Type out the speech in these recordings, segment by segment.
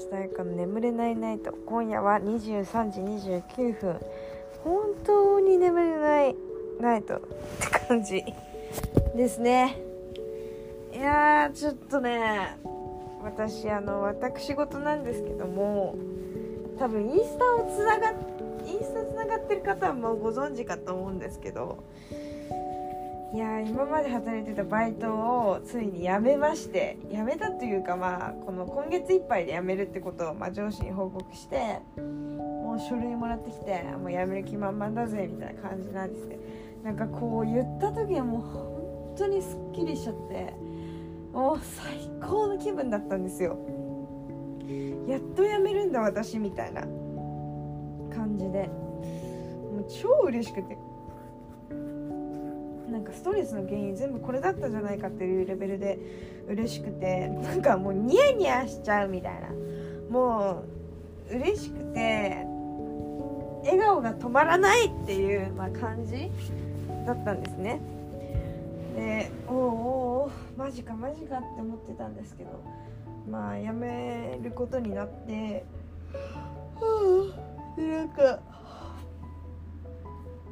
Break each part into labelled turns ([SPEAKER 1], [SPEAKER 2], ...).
[SPEAKER 1] 下彩香の眠れないナイト今夜は23時29分本当に眠れないナイトって感じですねいやーちょっとね私あの私事なんですけども多分インスタをつながインスタつながってる方はもうご存知かと思うんですけどいや今まで働いてたバイトをついに辞めまして辞めたというかまあこの今月いっぱいで辞めるってことを、まあ、上司に報告してもう書類もらってきてもう辞める気満々だぜみたいな感じなんですねなんかこう言った時はもう本当にすっきりしちゃってもう最高の気分だったんですよ。やっと辞めるんだ私みたいな感じで。もう超嬉しくて。なんかストレスの原因全部これだったじゃないかっていうレベルで嬉しくてなんかもうニヤニヤしちゃうみたいな。もう嬉しくて笑顔が止まらないっていう、まあ、感じだったんですね。でおおおマジかマジかって思ってたんですけどまあやめることになってでなんか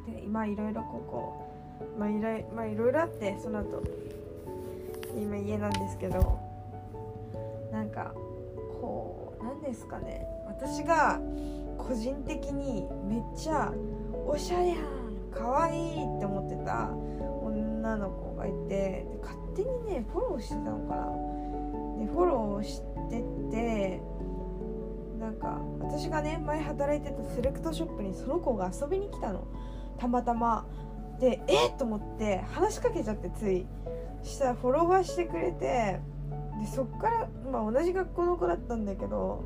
[SPEAKER 1] で今いろいろここまあいろいまあいろいろあってその後今家なんですけどなんかこうなんですかね。私が個人的にめっちゃおしゃれやん可愛いって思ってた女の子がいて勝手にねフォローしてたのかな。でフォローしててなんか私がね前働いてたセレクトショップにその子が遊びに来たの。たまたま。でえ？っと思って話しかけちゃってつい。したらフォロワーしてくれてでそっから、まあ、同じ学校の子だったんだけど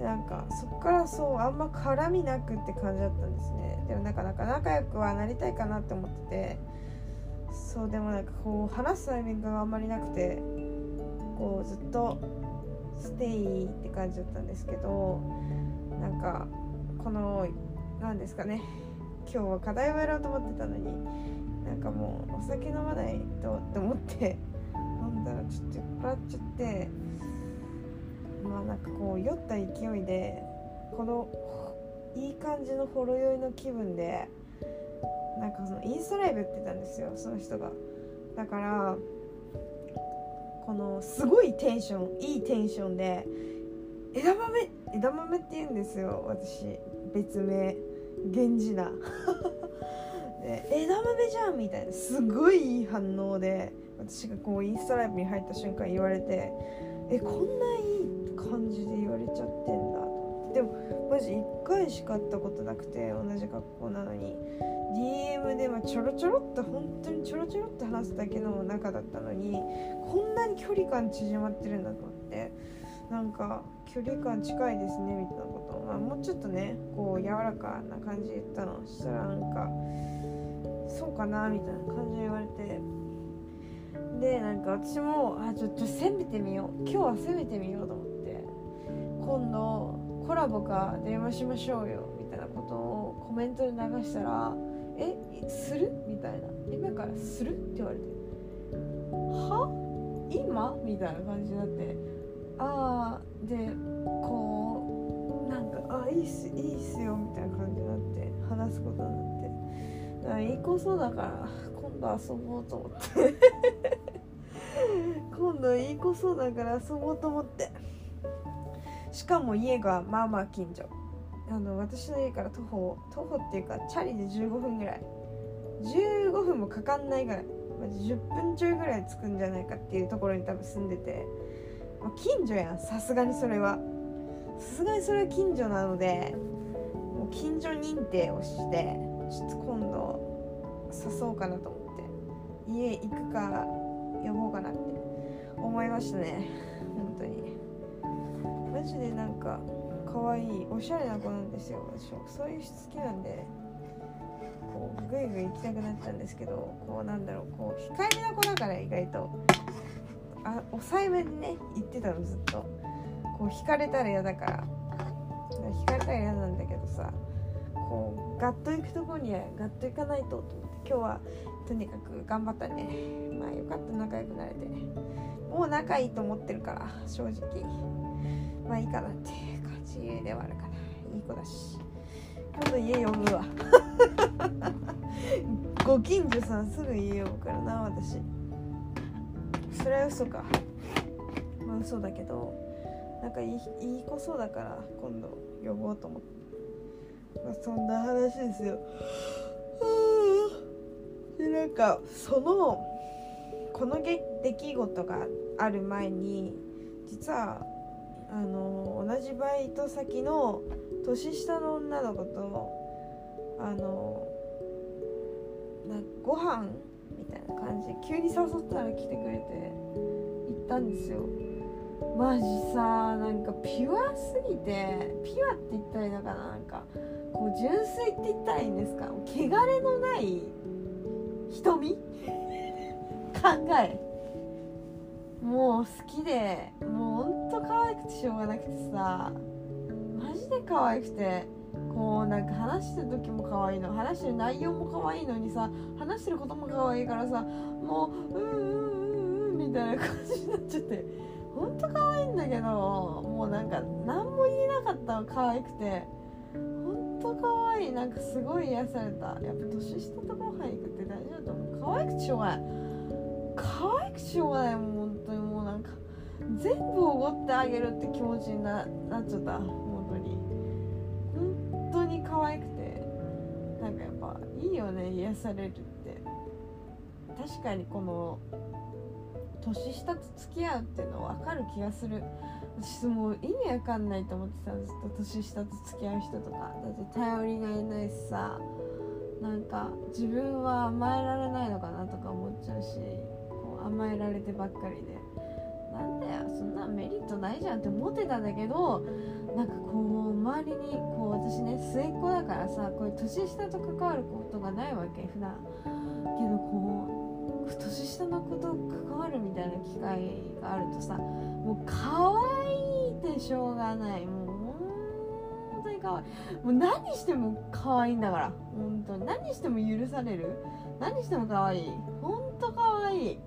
[SPEAKER 1] なんかそっからそうあんま絡みなくって感じだったんですね。でもなかなか仲良くはなりたいかなって思っててそうでもなんかこう話すタイミングがあんまりなくてこうずっとステイって感じだったんですけどなんかこの何ですかね。今日は課題をやろうと思ってたのになんかもうお酒飲まないとって思って飲んだらちょっと酔っ払っちゃってまあなんかこう酔った勢いでこのいい感じのほろ酔いの気分でなんかそのインスタライブやってたんですよその人が。だからこのすごいテンションいいテンションで枝豆枝豆って言うんですよ私。別名。源氏な。枝豆じゃんみたいなすごいいい反応で私がこうインスタライブに入った瞬間言われてえこんないい感じで言われちゃってんだ。でもマジ1回しか会ったことなくて同じ学校なのに。DM でまちょろちょろっと本当にちょろちょろっと話すだけの仲だったのにこんなに距離感縮まってるんだと思って。なんか距離感近いですねみたいなこと。を、まあ、もうちょっとねこう柔らかな感じで言ったの。したらなんかそうかなみたいな感じで言われて。でなんか私もあちょっと攻めてみよう。今日は攻めてみようと思って。今度コラボか電話しましょうよみたいなことをコメントで流したら「えする?」みたいな「今からする?」って言われて「は？今?」みたいな感じになって。ああでこうなんか「あいいっすいいっすよ」みたいな感じになって話すことになって。だからいい子そうだから今度遊ぼうと思って。今度いい子そうだから遊ぼうと思ってしかも家がまあまあ近所。あの私の家から徒歩徒歩っていうかチャリで15分ぐらい。15分もかかんないぐらい、10分ちょいぐらい着くんじゃないかっていうところに多分住んでて、まあ、近所やんさすがにそれは。さすがにそれは近所なのでもう近所認定をしてちょっと今度誘おうかなと思って家行くか呼ぼうかなって思いましたね。本当に。マジでなんか可愛いおしゃれな子なんですよ。私そういう質好きなんでこうグイグイ行きたくなったんですけどこうなんだろうこう控えめな子だから意外と。あ抑えめでね言ってたのずっと。こう引かれたら嫌だから。引かれたら嫌なんだけどさこうガッと行くとこにはガッと行かないとと思って。今日はとにかく頑張ったね。まあよかった仲良くなれて。もう仲いいと思ってるから正直。まあいいかなって。感じではあるかな。いい子だし。今度家呼ぶわ。ご近所さんすぐ家呼ぶからな私。それは嘘か。まあ嘘だけどなんかいいいい子そうだから今度呼ぼうと思って、まあ、そんな話ですよ。でなんかそのこの出来事がある前に実はあの同じバイト先の年下の女の子とあのなご飯みた感じ。急に誘ったら来てくれて行ったんですよ。マジさなんかピュアすぎてピュアって言ったらいいのかな？なんかこう純粋って言ったらいいんですか？汚れのない瞳？考え。もう好きでもうほんと可愛くてしょうがなくてさ。マジで可愛くて。こうなんか話してる時も可愛いの話してる内容も可愛いのにさ話してることも可愛いからさもううんうんうんうんみたいな感じになっちゃってほんと可愛いんだけどもうなんか何も言えなかったの可愛くてほんと可愛いなんかすごい癒された。やっぱ年下とご飯行くって大事だと思う。可愛くてしょうがない。可愛くてしょうがないもう本当にもうなんか全部おごってあげるって気持ちになっちゃった。本当に。可愛くてなんかやっぱいいよね癒されるって。確かにこの年下と付き合うっていうの分かる気がする。私もう意味わかんないと思ってたずっと年下と付き合う人とか。だって頼りがいないしさ。なんか自分は甘えられないのかなとか思っちゃうしこう甘えられてばっかりで。なんだよそんなメリットないじゃんって思ってたんだけどなんかこう周りにこう私ね末っ子だからさこういう年下と関わることがないわけ普段。けどこう年下の子と関わるみたいな機会があるとさもう可愛いってしょうがない。もう本当に可愛い。もう何しても可愛いんだから。本当に。何しても許される。何しても可愛い。本当可愛い。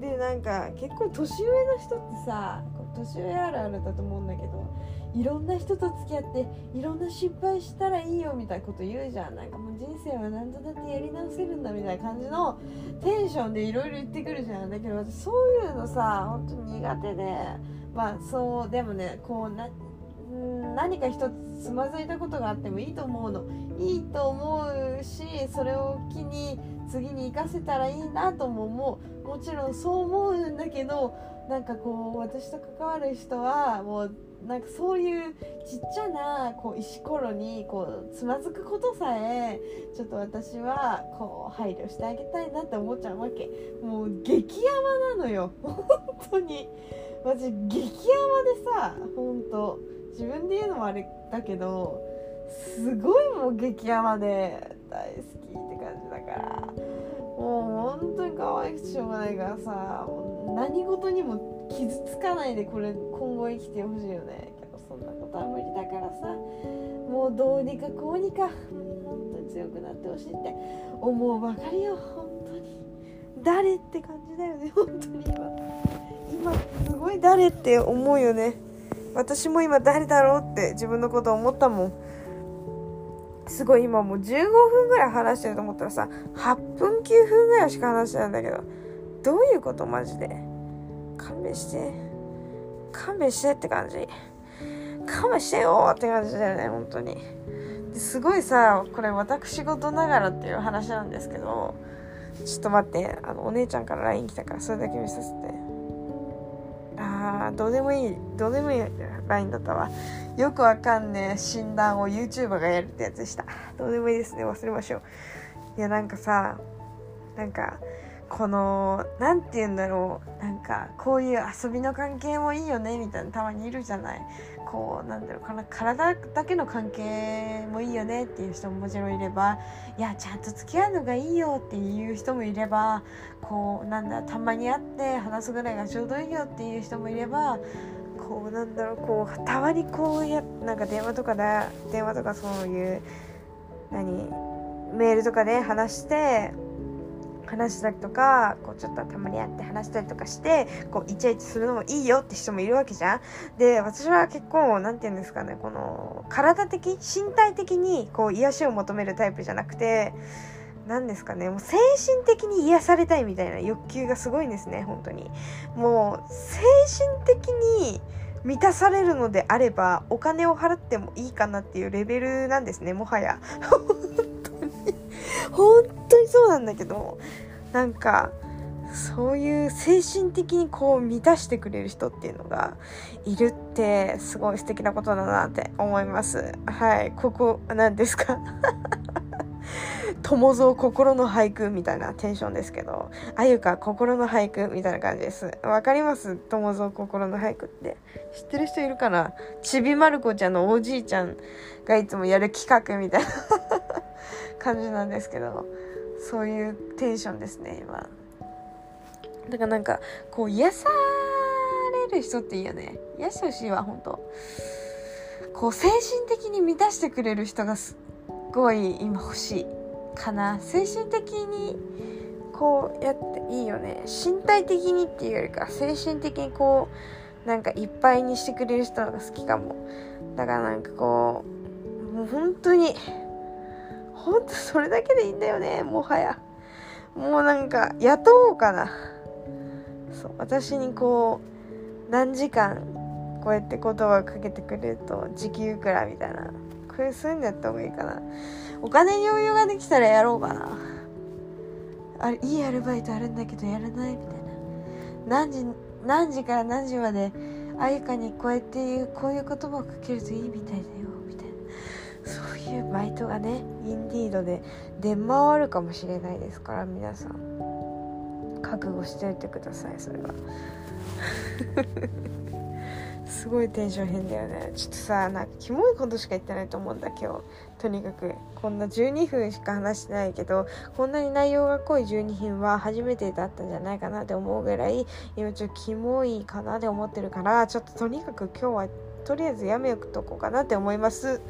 [SPEAKER 1] でなんか結構年上の人ってさ年上あるあるだと思うんだけどいろんな人と付き合っていろんな失敗したらいいよみたいなこと言うじゃん。なんかもう人生は何度だってやり直せるんだみたいな感じのテンションでいろいろ言ってくるじゃん。だけど私そういうのさ本当に苦手で。まあそうでもねこうな何か一つつまずいたことがあってもいいと思うの。いいと思うしそれを機に次に生かせたらいいなとも思う。もちろんそう思うんだけどなんかこう私と関わる人はもうなんかそういうちっちゃなこう石ころにこうつまずくことさえちょっと私はこう配慮してあげたいなって思っちゃうわけ。もう激ヤマなのよ。本当に。私激ヤマでさ本当。自分で言うのもあれだけどすごいもう激ヤマで大好きって感じだから。もう本当に可愛くてしょうがないからさ何事にも傷つかないでこれ今後生きてほしいよね。けどそんなことは無理だからさもうどうにかこうにか本当に強くなってほしいって思うばかりよ。本当に。誰って感じだよね。本当に今。今すごい誰って思うよね。私も今誰だろうって自分のこと思ったもん。すごい今もう15分ぐらい話してると思ったらさ8分9分ぐらいしか話してないんだけどどういうことマジで？勘弁して。勘弁してって感じ。勘弁してよって感じだよね本当に。すごいさこれ私事ながらっていう話なんですけどちょっと待ってあのお姉ちゃんから LINE 来たからそれだけ見させて。あどうでもいいどうでもいいラインだったわ。よくわかんねえ診断を YouTuber がやるってやつでした。どうでもいいですね忘れましょう。いやなんかさなんかこの何て言うんだろう。なんかこういう遊びの関係もいいよねみたいなたまにいるじゃない。こうなんだろうかな体だけの関係もいいよねっていう人ももちろんいればいやちゃんと付き合うのがいいよっていう人もいればこうなんだたまに会って話すぐらいがちょうどいいよっていう人もいればこうなんだろうこうたまにこうやなんか電話とかだ電話とかそういう何メールとかで話して話したりとかこうちょっとたまに会って話したりとかしてこうイチャイチャするのもいいよって人もいるわけじゃん。で私は結構何て言うんですかねこの体的身体的にこう癒しを求めるタイプじゃなくて何ですかねもう精神的に癒されたいみたいな欲求がすごいんですね本当に。もう精神的に満たされるのであればお金を払ってもいいかなっていうレベルなんですねもはや本当にそうなんだけどなんかそういう精神的にこう満たしてくれる人っていうのがいるってすごい素敵なことだなって思います。はいここ何ですか？友蔵心の俳句みたいなテンションですけど、あゆか心の俳句みたいな感じです。わかります？友蔵心の俳句って。知ってる人いるかな？ちびまる子ちゃんのおじいちゃんがいつもやる企画みたいな。感じなんですけど、そういうテンションですね、今。だからなんか、こう癒される人っていいよね。癒してほしいわ、ほんと。こう精神的に満たしてくれる人がすっごい今欲しい。かな精神的にこうやっていいよね身体的にっていうよりか精神的にこうなんかいっぱいにしてくれる人が好きかもだからなんかこうもう本当に本当それだけでいいんだよね。もはや。もうなんか雇おうかな。そう私にこう何時間こうやって言葉をかけてくれると時給いくらみたいな。これそういうのやった方がいいかな。お金に余裕ができたらやろうかな。あれいいアルバイトあるんだけどやらないみたいな。何時何時から何時まであゆかにこうやってうこういう言葉をかけるといいみたいだよ。みたいなそういうバイトがねインディードで出回るかもしれないですから皆さん。覚悟しておいてくださいそれは。すごいテンション変だよね。ちょっとさなんかキモいことしか言ってないと思うんだ今日。とにかくこんな12分しか話してないけどこんなに内容が濃い12分は初めてだったんじゃないかなって思うぐらい今ちょっとキモいかなって思ってるからちょっととにかく今日はとりあえずやめよくとこうかなって思います。